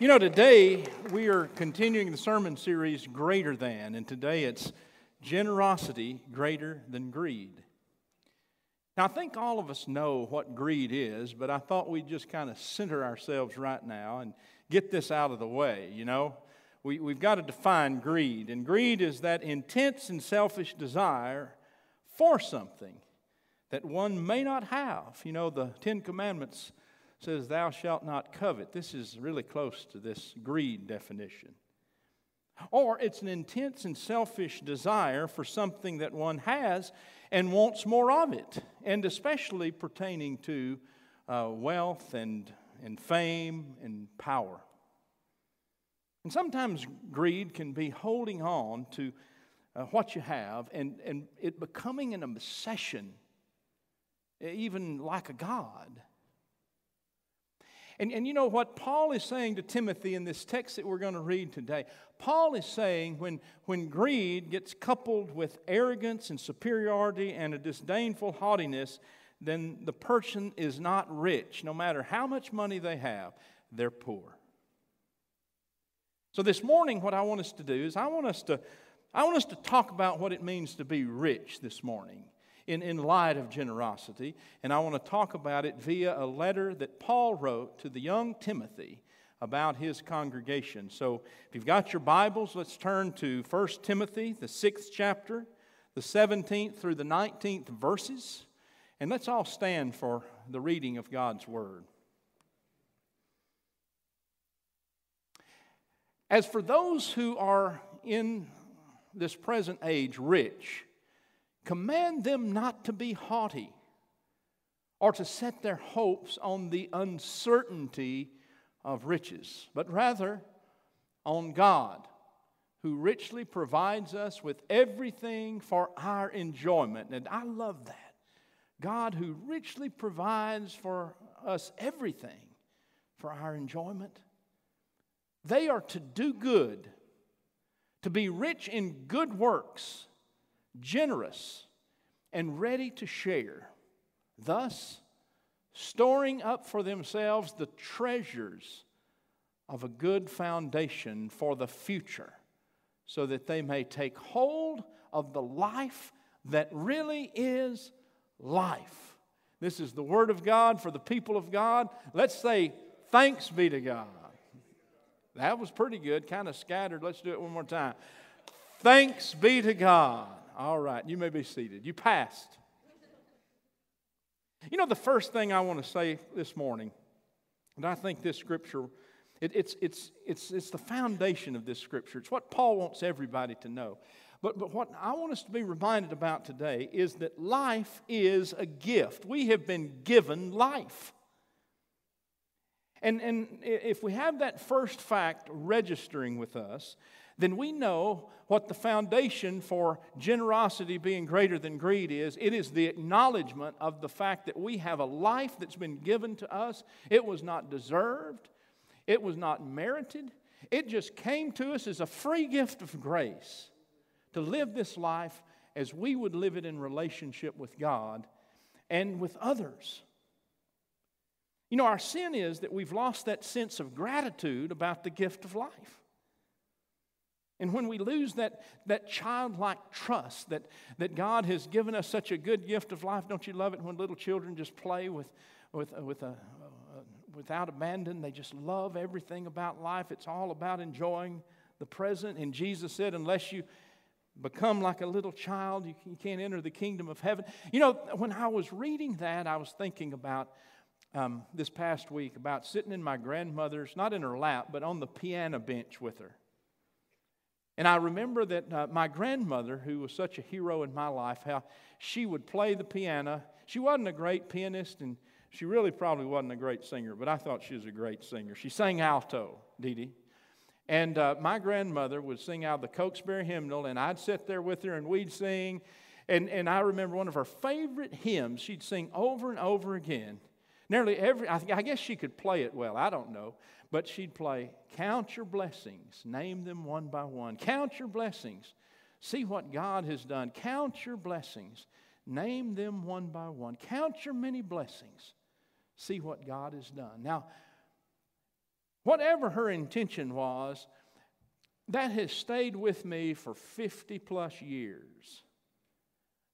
You know, today we are continuing the sermon series Greater Than, and today it's Generosity Greater Than Greed. Now, I think all of us know what greed is, but I thought we'd just kind of center ourselves right now and get this out of the way. You know, we, we've got to define greed, and greed is that intense and selfish desire for something that one may not have. You know, the Ten Commandments says, Thou shalt not covet. This is really close to this greed definition. Or it's an intense and selfish desire for something that one has and wants more of it, and especially pertaining to uh, wealth and, and fame and power. And sometimes greed can be holding on to uh, what you have and, and it becoming an obsession, even like a God. And, and you know what Paul is saying to Timothy in this text that we're going to read today? Paul is saying when, when greed gets coupled with arrogance and superiority and a disdainful haughtiness, then the person is not rich. No matter how much money they have, they're poor. So this morning, what I want us to do is I want us to, I want us to talk about what it means to be rich this morning in, in light of generosity. And I want to talk about it via a letter that Paul wrote to the young Timothy about his congregation. So if you've got your Bibles, let's turn to 1 Timothy, the sixth chapter, the 17th through the 19th verses. And let's all stand for the reading of God's Word. As for those who are in this present age rich, Command them not to be haughty or to set their hopes on the uncertainty of riches, but rather on God, who richly provides us with everything for our enjoyment. And I love that. God, who richly provides for us everything for our enjoyment. They are to do good, to be rich in good works generous, and ready to share, thus storing up for themselves the treasures of a good foundation for the future, so that they may take hold of the life that really is life. This is the Word of God for the people of God. Let's say, Thanks be to God. That was pretty good, kind of scattered. Let's do it one more time. Thanks be to God. All right, you may be seated. You passed. You know, the first thing I want to say this morning, and I think this scripture, it, it's, it's, it's, it's the foundation of this scripture. It's what Paul wants everybody to know. But, but what I want us to be reminded about today is that life is a gift. We have been given life. And, and if we have that first fact registering with us, then we know what the foundation for generosity being greater than greed is. It is the acknowledgement of the fact that we have a life that's been given to us. It was not deserved, it was not merited, it just came to us as a free gift of grace to live this life as we would live it in relationship with God and with others. You know, our sin is that we've lost that sense of gratitude about the gift of life. And when we lose that, that childlike trust that, that God has given us such a good gift of life, don't you love it when little children just play with, with, uh, with a, uh, without abandon? They just love everything about life. It's all about enjoying the present. And Jesus said, unless you become like a little child, you, can't enter the kingdom of heaven. You know, when I was reading that, I was thinking about um, this past week about sitting in my grandmother's, not in her lap, but on the piano bench with her. And I remember that uh, my grandmother, who was such a hero in my life, how she would play the piano. She wasn't a great pianist, and she really probably wasn't a great singer, but I thought she was a great singer. She sang alto, Dee Dee. And uh, my grandmother would sing out the Cokesbury hymnal, and I'd sit there with her and we'd sing. And, and I remember one of her favorite hymns she'd sing over and over again. Nearly every, I, I guess she could play it well, I don't know. But she'd play, Count your blessings, name them one by one. Count your blessings, see what God has done. Count your blessings, name them one by one. Count your many blessings, see what God has done. Now, Whatever her intention was, that has stayed with me for 50 plus years.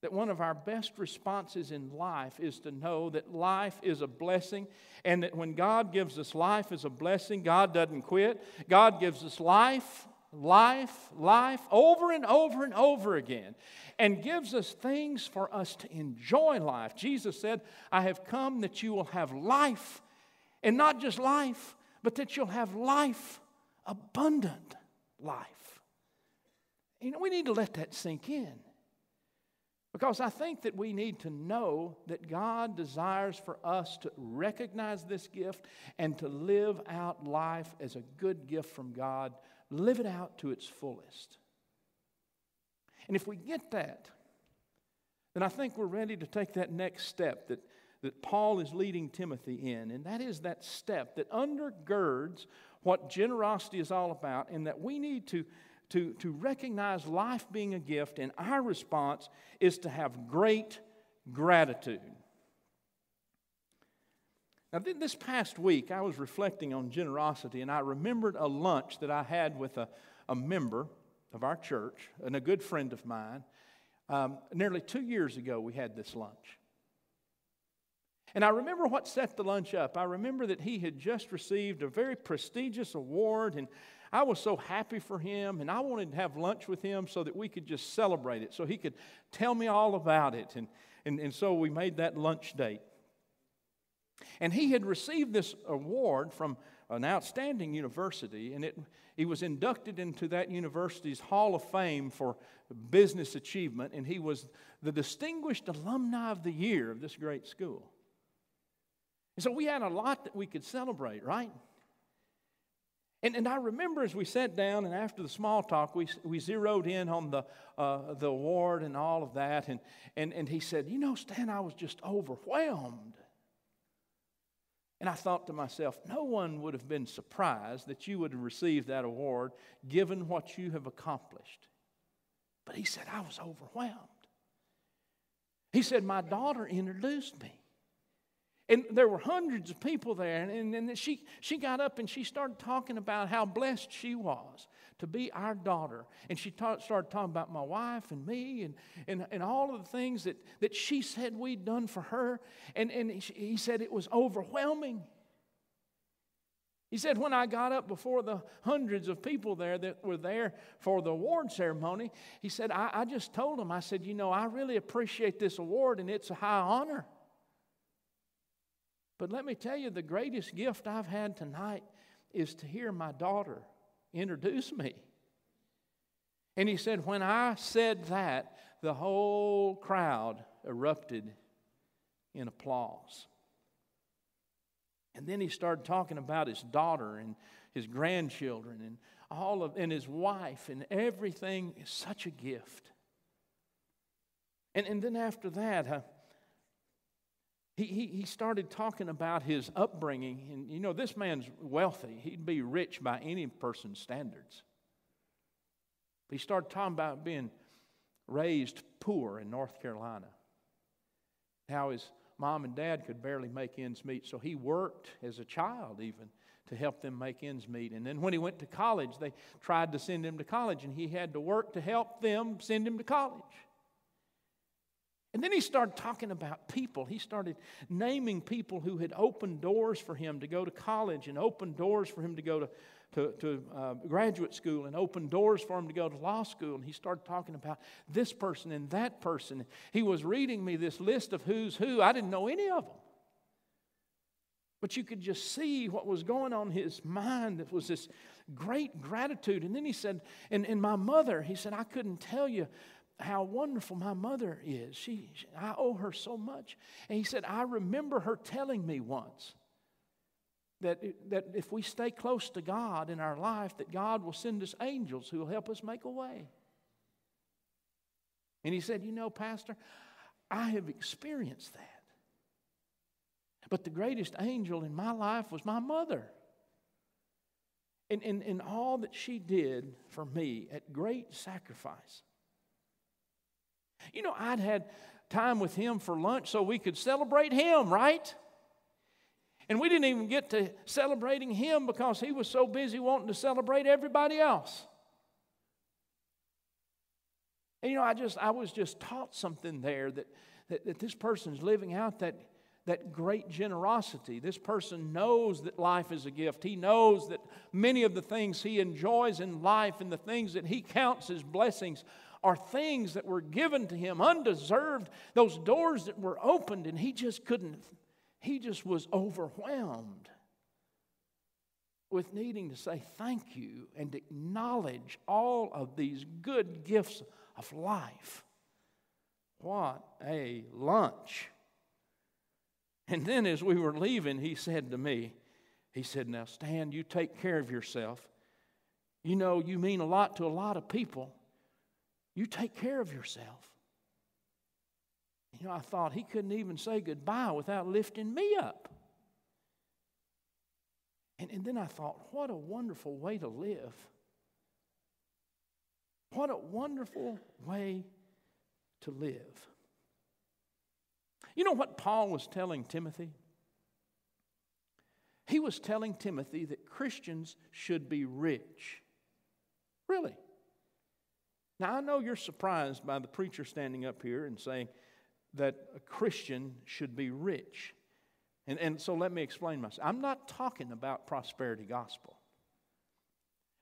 That one of our best responses in life is to know that life is a blessing, and that when God gives us life as a blessing, God doesn't quit. God gives us life, life, life over and over and over again, and gives us things for us to enjoy life. Jesus said, I have come that you will have life, and not just life, but that you'll have life, abundant life. You know, we need to let that sink in. Because I think that we need to know that God desires for us to recognize this gift and to live out life as a good gift from God, live it out to its fullest. And if we get that, then I think we're ready to take that next step that, that Paul is leading Timothy in. And that is that step that undergirds what generosity is all about, and that we need to to, to recognize life being a gift, and our response is to have great gratitude. Now, this past week, I was reflecting on generosity, and I remembered a lunch that I had with a, a member of our church and a good friend of mine. Um, nearly two years ago, we had this lunch. And I remember what set the lunch up. I remember that he had just received a very prestigious award, and I was so happy for him, and I wanted to have lunch with him so that we could just celebrate it, so he could tell me all about it. And, and, and so we made that lunch date. And he had received this award from an outstanding university, and it, he was inducted into that university's Hall of Fame for business achievement, and he was the distinguished alumni of the year of this great school. And so we had a lot that we could celebrate, right? And, and I remember as we sat down and after the small talk, we, we zeroed in on the, uh, the award and all of that. And, and, and he said, You know, Stan, I was just overwhelmed. And I thought to myself, no one would have been surprised that you would have received that award given what you have accomplished. But he said, I was overwhelmed. He said, My daughter introduced me. And there were hundreds of people there. And, and, she, she got up and she started talking about how blessed she was to be our daughter. And she started talking about my wife and me and, and, and all of the things that, that she said we'd done for her. And, and he, he said it was overwhelming. He said, when I got up before the hundreds of people there that were there for the award ceremony, he said, I, I just told them, I said, you know, I really appreciate this award and it's a high honor. But let me tell you, the greatest gift I've had tonight is to hear my daughter introduce me. And he said, when I said that, the whole crowd erupted in applause. And then he started talking about his daughter and his grandchildren and all of and his wife and everything is such a gift. And, and then after that, he, he, he started talking about his upbringing. And you know, this man's wealthy, he'd be rich by any person's standards. He started talking about being raised poor in North Carolina, how his mom and dad could barely make ends meet. So he worked as a child, even to help them make ends meet. And then when he went to college, they tried to send him to college, and he had to work to help them send him to college. And then he started talking about people. He started naming people who had opened doors for him to go to college and opened doors for him to go to, to, to uh, graduate school and opened doors for him to go to law school. And he started talking about this person and that person. He was reading me this list of who's who. I didn't know any of them. But you could just see what was going on in his mind. It was this great gratitude. And then he said, and, and my mother, he said, I couldn't tell you how wonderful my mother is. She, I owe her so much. And he said, I remember her telling me once that, that if we stay close to God in our life, that God will send us angels who will help us make a way. And he said, You know, Pastor, I have experienced that. But the greatest angel in my life was my mother. And, and, and all that she did for me at great sacrifice. You know, I'd had time with him for lunch so we could celebrate him, right? And we didn't even get to celebrating him because he was so busy wanting to celebrate everybody else. And you know, I just I was just taught something there that, that, that this person's living out that that great generosity. This person knows that life is a gift. He knows that many of the things he enjoys in life and the things that he counts as blessings are things that were given to him undeserved, those doors that were opened, and he just couldn't, he just was overwhelmed with needing to say thank you and acknowledge all of these good gifts of life. What a lunch! And then as we were leaving, he said to me, he said, Now, Stan, you take care of yourself. You know, you mean a lot to a lot of people. You take care of yourself. You know, I thought he couldn't even say goodbye without lifting me up. And, and then I thought, what a wonderful way to live. What a wonderful way to live. You know what Paul was telling Timothy? He was telling Timothy that Christians should be rich. Really. Now, I know you're surprised by the preacher standing up here and saying that a Christian should be rich. And, and so let me explain myself. I'm not talking about prosperity gospel.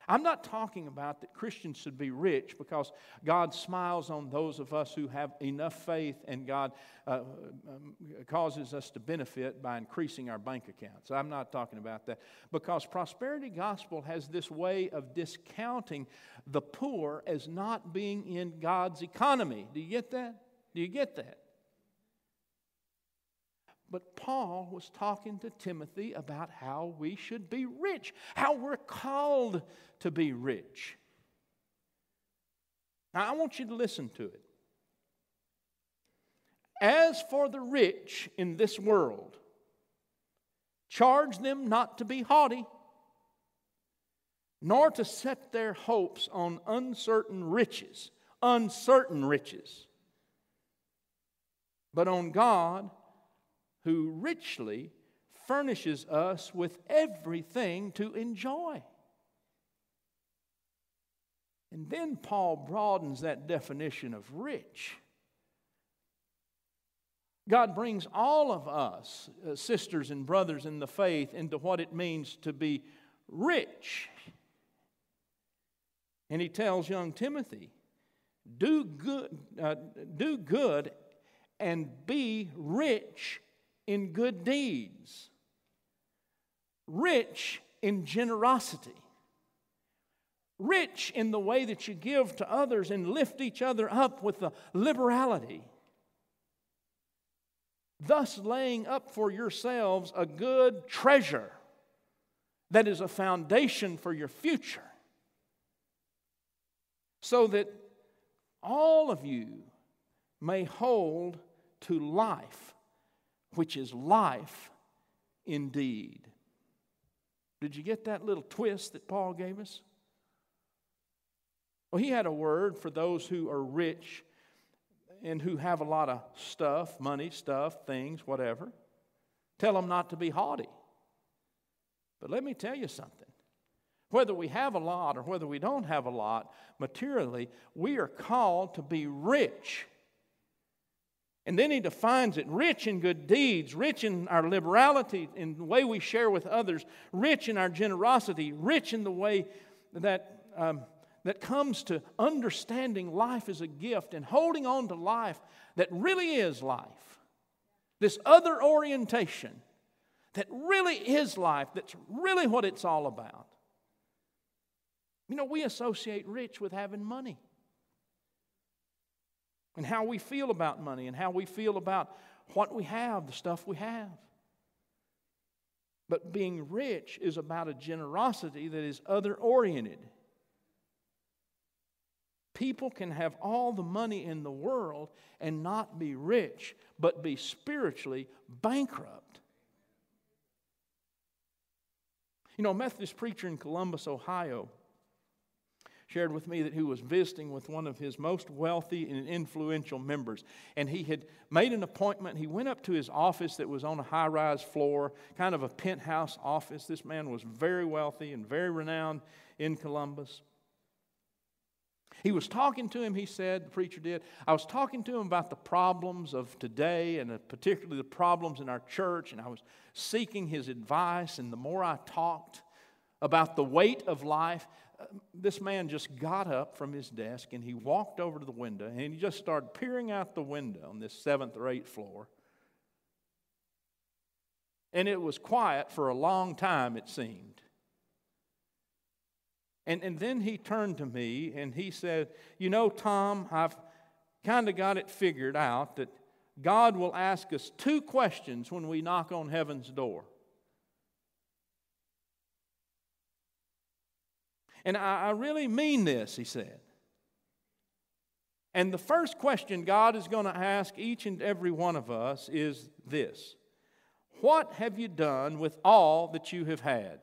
I'm not talking about that Christians should be rich because God smiles on those of us who have enough faith and God uh, um, causes us to benefit by increasing our bank accounts. I'm not talking about that because prosperity gospel has this way of discounting the poor as not being in God's economy. Do you get that? Do you get that? But Paul was talking to Timothy about how we should be rich, how we're called to be rich. Now, I want you to listen to it. As for the rich in this world, charge them not to be haughty, nor to set their hopes on uncertain riches, uncertain riches, but on God who richly furnishes us with everything to enjoy. And then Paul broadens that definition of rich. God brings all of us, uh, sisters and brothers in the faith, into what it means to be rich. And he tells young Timothy, do good, uh, do good and be rich in good deeds, rich in generosity, rich in the way that you give to others and lift each other up with the liberality. Thus, laying up for yourselves a good treasure that is a foundation for your future, so that all of you may hold to life which is life indeed. Did you get that little twist that Paul gave us? Well, he had a word for those who are rich and who have a lot of stuff money, stuff, things, whatever. Tell them not to be haughty. But let me tell you something. Whether we have a lot or whether we don't have a lot, materially, we are called to be rich and then he defines it rich in good deeds, rich in our liberality, in the way we share with others, rich in our generosity, rich in the way that, um, that comes to understanding life as a gift and holding on to life that really is life. This other orientation that really is life, that's really what it's all about. You know, we associate rich with having money and how we feel about money and how we feel about what we have, the stuff we have. But being rich is about a generosity that is other oriented. People can have all the money in the world and not be rich, but be spiritually bankrupt. You know, a Methodist preacher in Columbus, Ohio, shared with me that he was visiting with one of his most wealthy and influential members. And he had made an appointment. He went up to his office that was on a high rise floor, kind of a penthouse office. This man was very wealthy and very renowned in Columbus. He was talking to him, he said, the preacher did. I was talking to him about the problems of today and particularly the problems in our church, and I was seeking his advice. And the more I talked about the weight of life, uh, this man just got up from his desk and he walked over to the window and he just started peering out the window on this seventh or eighth floor. And it was quiet for a long time, it seemed. And, and then he turned to me and he said, You know, Tom, I've kind of got it figured out that God will ask us two questions when we knock on heaven's door. And I, I really mean this, he said. And the first question God is going to ask each and every one of us is this What have you done with all that you have had?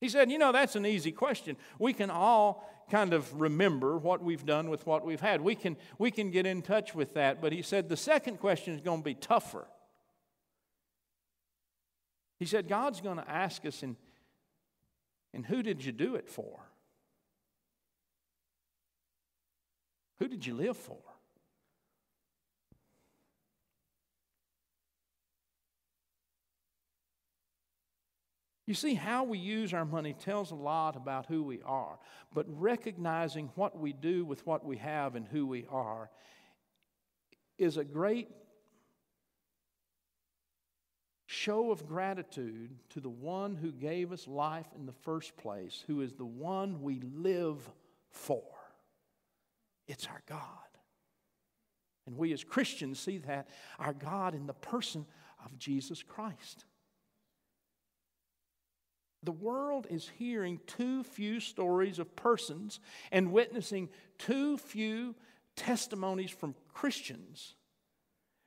He said, You know, that's an easy question. We can all kind of remember what we've done with what we've had. We can, we can get in touch with that. But he said, The second question is going to be tougher. He said, God's going to ask us, and, and who did you do it for? Who did you live for? You see, how we use our money tells a lot about who we are, but recognizing what we do with what we have and who we are is a great show of gratitude to the one who gave us life in the first place, who is the one we live for. It's our God. And we as Christians see that our God in the person of Jesus Christ. The world is hearing too few stories of persons and witnessing too few testimonies from Christians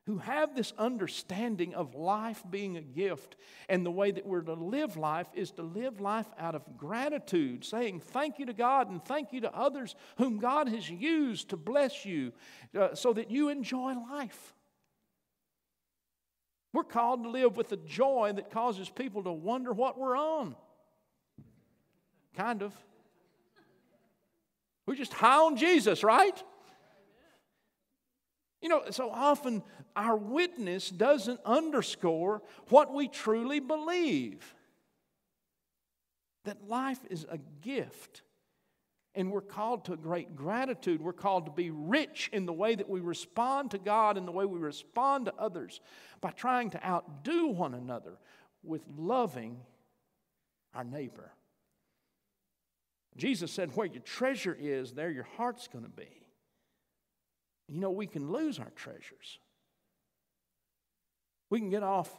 who have this understanding of life being a gift. And the way that we're to live life is to live life out of gratitude, saying thank you to God and thank you to others whom God has used to bless you uh, so that you enjoy life. We're called to live with a joy that causes people to wonder what we're on. Kind of. We're just high on Jesus, right? You know, so often our witness doesn't underscore what we truly believe that life is a gift. And we're called to great gratitude. We're called to be rich in the way that we respond to God and the way we respond to others by trying to outdo one another with loving our neighbor. Jesus said, Where your treasure is, there your heart's going to be. You know, we can lose our treasures. We can get off.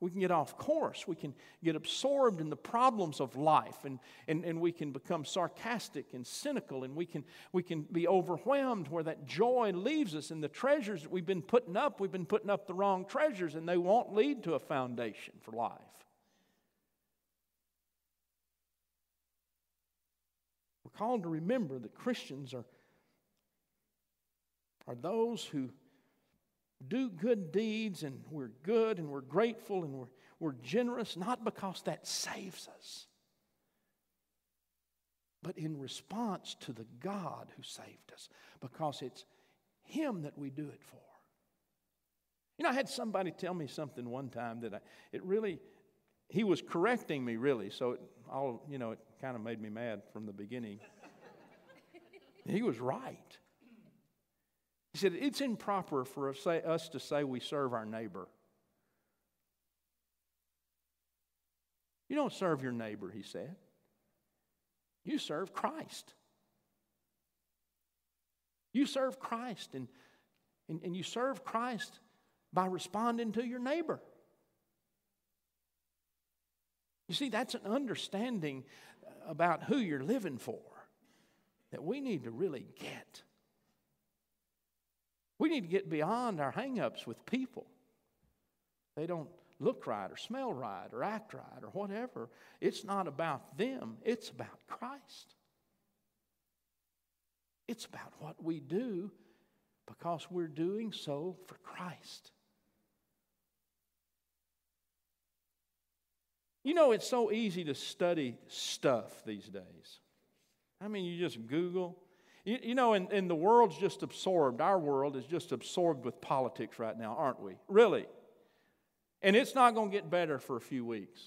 We can get off course. We can get absorbed in the problems of life, and, and, and we can become sarcastic and cynical, and we can, we can be overwhelmed where that joy leaves us. And the treasures that we've been putting up, we've been putting up the wrong treasures, and they won't lead to a foundation for life. We're called to remember that Christians are, are those who do good deeds and we're good and we're grateful and we're, we're generous, not because that saves us, but in response to the God who saved us, because it's Him that we do it for. You know, I had somebody tell me something one time that I, it really, he was correcting me really, so it all, you know, it kind of made me mad from the beginning. he was right. He said, It's improper for us to say we serve our neighbor. You don't serve your neighbor, he said. You serve Christ. You serve Christ, and, and, and you serve Christ by responding to your neighbor. You see, that's an understanding about who you're living for that we need to really get. We need to get beyond our hangups with people. They don't look right or smell right or act right or whatever. It's not about them, it's about Christ. it's about what we do because we're doing so for Christ. You know, it's so easy to study stuff these days. I mean, you just Google. You, you know, and, and the world's just absorbed. Our world is just absorbed with politics right now, aren't we? Really. And it's not going to get better for a few weeks.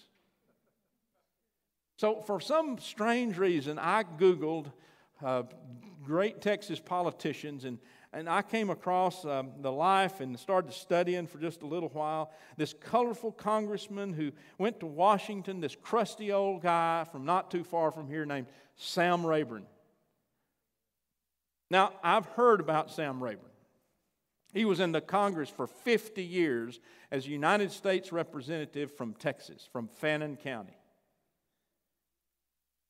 So, for some strange reason, I Googled uh, great Texas politicians, and, and I came across um, the life and started studying for just a little while. This colorful congressman who went to Washington, this crusty old guy from not too far from here named Sam Rayburn. Now, I've heard about Sam Rayburn. He was in the Congress for 50 years as United States representative from Texas, from Fannin County.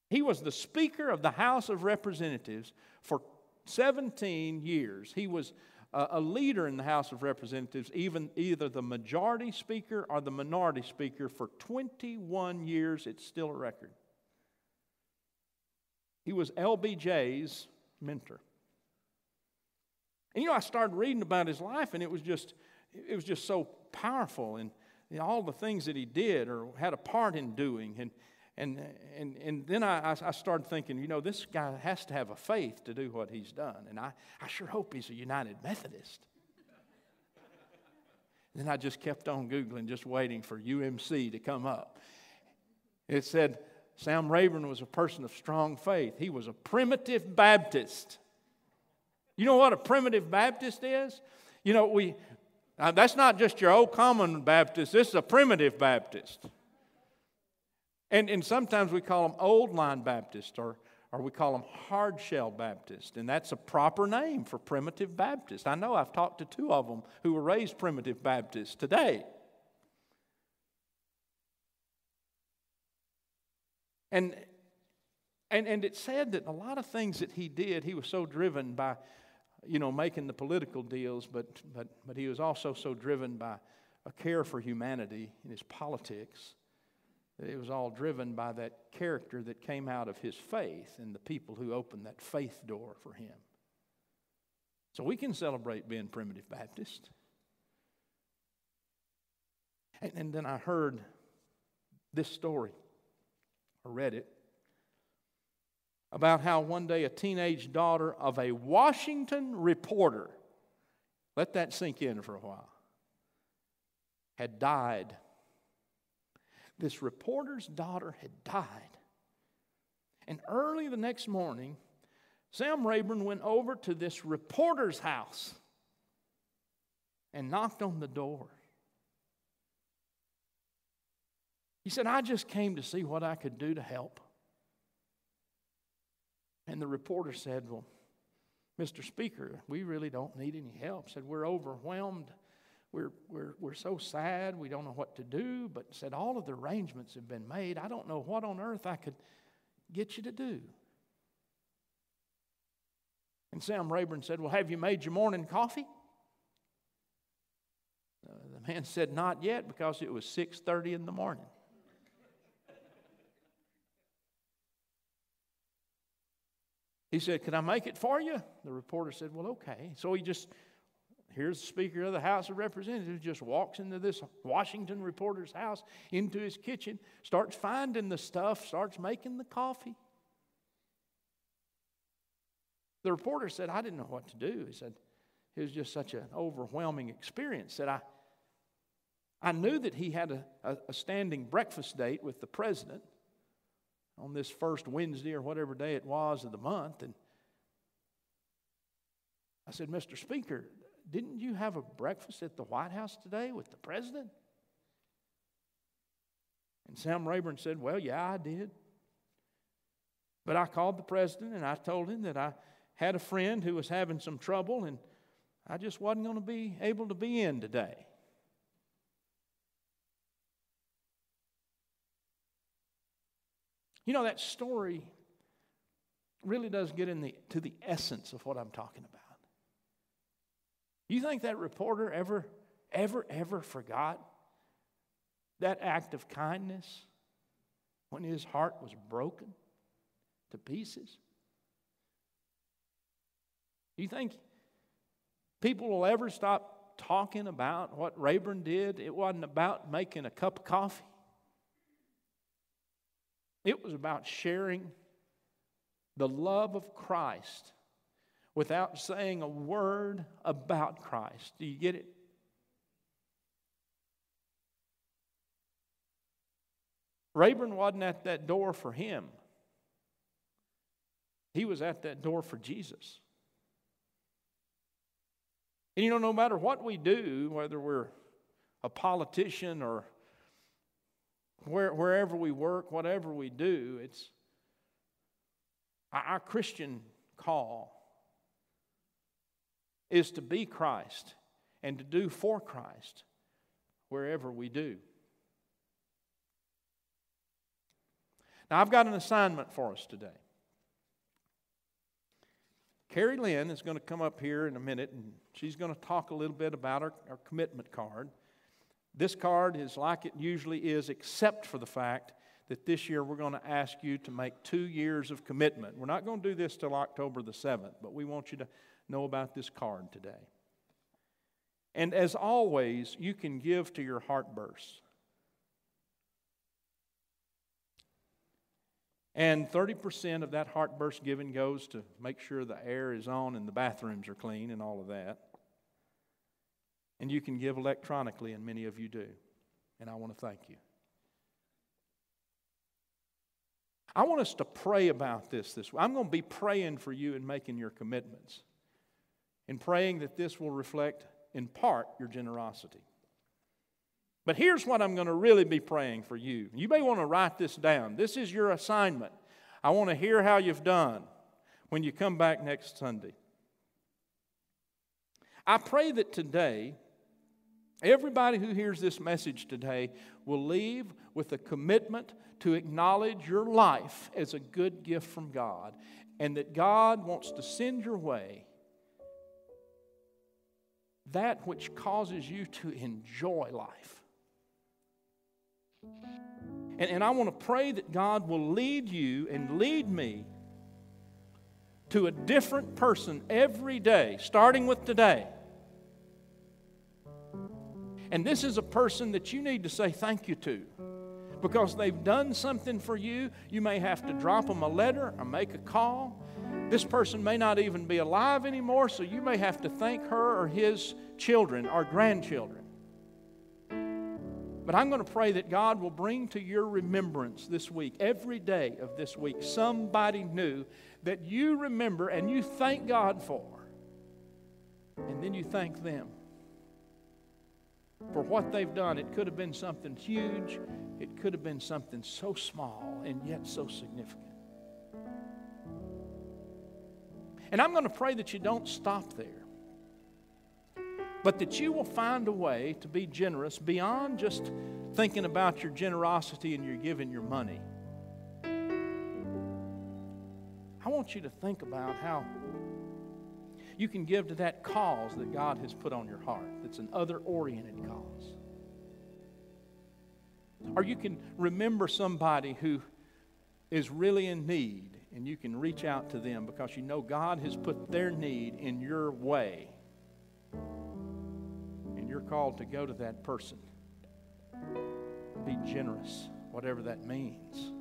He was the Speaker of the House of Representatives for 17 years. He was a leader in the House of Representatives, even either the majority speaker or the minority speaker for 21 years. It's still a record. He was LBJ's mentor. And you know, I started reading about his life, and it was just, it was just so powerful, and you know, all the things that he did or had a part in doing, and and and and then I, I started thinking, you know, this guy has to have a faith to do what he's done, and I, I sure hope he's a United Methodist. then I just kept on googling, just waiting for UMC to come up. It said Sam Rayburn was a person of strong faith. He was a primitive Baptist. You know what a primitive Baptist is? You know, we, that's not just your old common Baptist, this is a primitive Baptist. And, and sometimes we call them old line Baptist or, or we call them hard shell Baptist. And that's a proper name for primitive Baptist. I know I've talked to two of them who were raised primitive Baptists today. And, and, and it said that a lot of things that he did, he was so driven by, you know, making the political deals, but, but, but he was also so driven by a care for humanity in his politics. It was all driven by that character that came out of his faith and the people who opened that faith door for him. So we can celebrate being primitive Baptist. And, and then I heard this story or read it about how one day a teenage daughter of a Washington reporter, let that sink in for a while, had died. This reporter's daughter had died. And early the next morning, Sam Rayburn went over to this reporter's house and knocked on the door. He said, I just came to see what I could do to help. And the reporter said, Well, Mr. Speaker, we really don't need any help. Said, We're overwhelmed. We're, we're, we're so sad. We don't know what to do. But said, All of the arrangements have been made. I don't know what on earth I could get you to do. And Sam Rayburn said, Well, have you made your morning coffee? Uh, the man said, Not yet, because it was 6:30 in the morning. He said, Can I make it for you? The reporter said, Well, okay. So he just, here's the Speaker of the House of Representatives, just walks into this Washington reporter's house, into his kitchen, starts finding the stuff, starts making the coffee. The reporter said, I didn't know what to do. He said, It was just such an overwhelming experience that I, I knew that he had a, a standing breakfast date with the president on this first Wednesday or whatever day it was of the month. And I said, Mr. Speaker, didn't you have a breakfast at the White House today with the president? And Sam Rayburn said, Well, yeah, I did. But I called the president and I told him that I had a friend who was having some trouble and I just wasn't going to be able to be in today. You know, that story really does get in the, to the essence of what I'm talking about. You think that reporter ever, ever, ever forgot that act of kindness when his heart was broken to pieces? You think people will ever stop talking about what Rayburn did? It wasn't about making a cup of coffee, it was about sharing the love of Christ without saying a word about Christ. Do you get it? Rayburn wasn't at that door for him. He was at that door for Jesus. And you know, no matter what we do, whether we're a politician or where, wherever we work, whatever we do, it's our Christian call is to be Christ and to do for Christ wherever we do. Now, I've got an assignment for us today. Carrie Lynn is going to come up here in a minute and she's going to talk a little bit about our, our commitment card. This card is like it usually is, except for the fact that this year we're going to ask you to make two years of commitment. We're not going to do this till October the 7th, but we want you to know about this card today. And as always, you can give to your heartburst. And 30% of that heartburst giving goes to make sure the air is on and the bathrooms are clean and all of that. And you can give electronically, and many of you do. And I want to thank you. I want us to pray about this this way. I'm going to be praying for you and making your commitments and praying that this will reflect, in part, your generosity. But here's what I'm going to really be praying for you. You may want to write this down. This is your assignment. I want to hear how you've done when you come back next Sunday. I pray that today, everybody who hears this message today will leave with a commitment to acknowledge your life as a good gift from God and that God wants to send your way that which causes you to enjoy life. And, and I want to pray that God will lead you and lead me to a different person every day, starting with today. And this is a person that you need to say thank you to because they've done something for you. You may have to drop them a letter or make a call. This person may not even be alive anymore, so you may have to thank her or his children or grandchildren. But I'm going to pray that God will bring to your remembrance this week, every day of this week, somebody new that you remember and you thank God for. And then you thank them for what they've done. It could have been something huge, it could have been something so small and yet so significant. And I'm going to pray that you don't stop there but that you will find a way to be generous beyond just thinking about your generosity and your giving your money. I want you to think about how you can give to that cause that God has put on your heart that's an other oriented cause. Or you can remember somebody who is really in need and you can reach out to them because you know God has put their need in your way And you're called to go to that person. Be generous, whatever that means.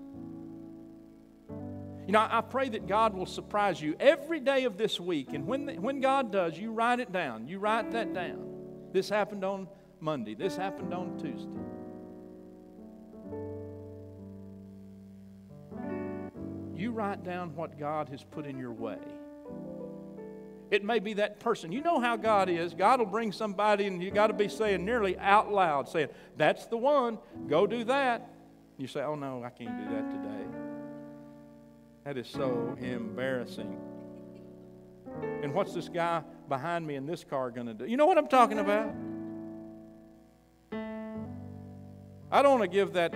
You know, I pray that God will surprise you every day of this week. And when, the, when God does, you write it down. You write that down. This happened on Monday. This happened on Tuesday. You write down what God has put in your way. It may be that person. You know how God is. God will bring somebody, and you got to be saying nearly out loud, saying, That's the one. Go do that. You say, Oh, no, I can't do that today. That is so embarrassing. And what's this guy behind me in this car going to do? You know what I'm talking about? I don't want to give that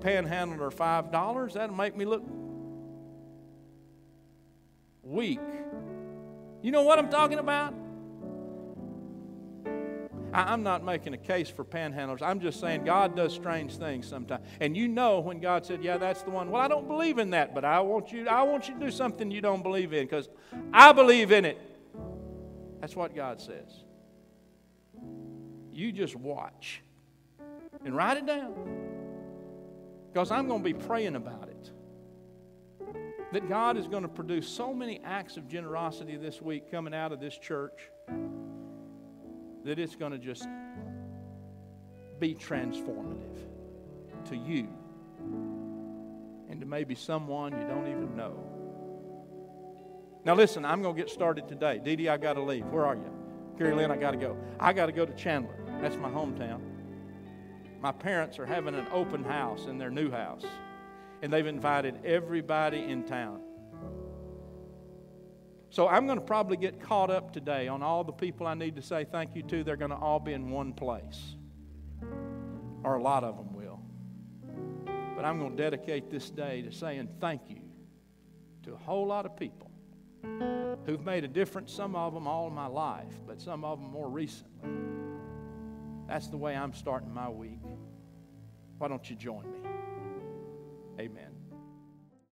panhandler $5. That'll make me look weak. You know what I'm talking about? I'm not making a case for panhandlers. I'm just saying God does strange things sometimes. And you know when God said, "Yeah, that's the one." Well, I don't believe in that, but I want you I want you to do something you don't believe in cuz I believe in it. That's what God says. You just watch and write it down because I'm going to be praying about it. That God is going to produce so many acts of generosity this week coming out of this church that it's going to just be transformative to you and to maybe someone you don't even know. Now, listen, I'm going to get started today. Dee Dee, I got to leave. Where are you? Carrie Lynn, I got to go. I got to go to Chandler. That's my hometown. My parents are having an open house in their new house, and they've invited everybody in town. So I'm going to probably get caught up today on all the people I need to say thank you to. They're going to all be in one place, or a lot of them will. But I'm going to dedicate this day to saying thank you to a whole lot of people who've made a difference, some of them all my life, but some of them more recently. That's the way I'm starting my week. Why don't you join me? Amen.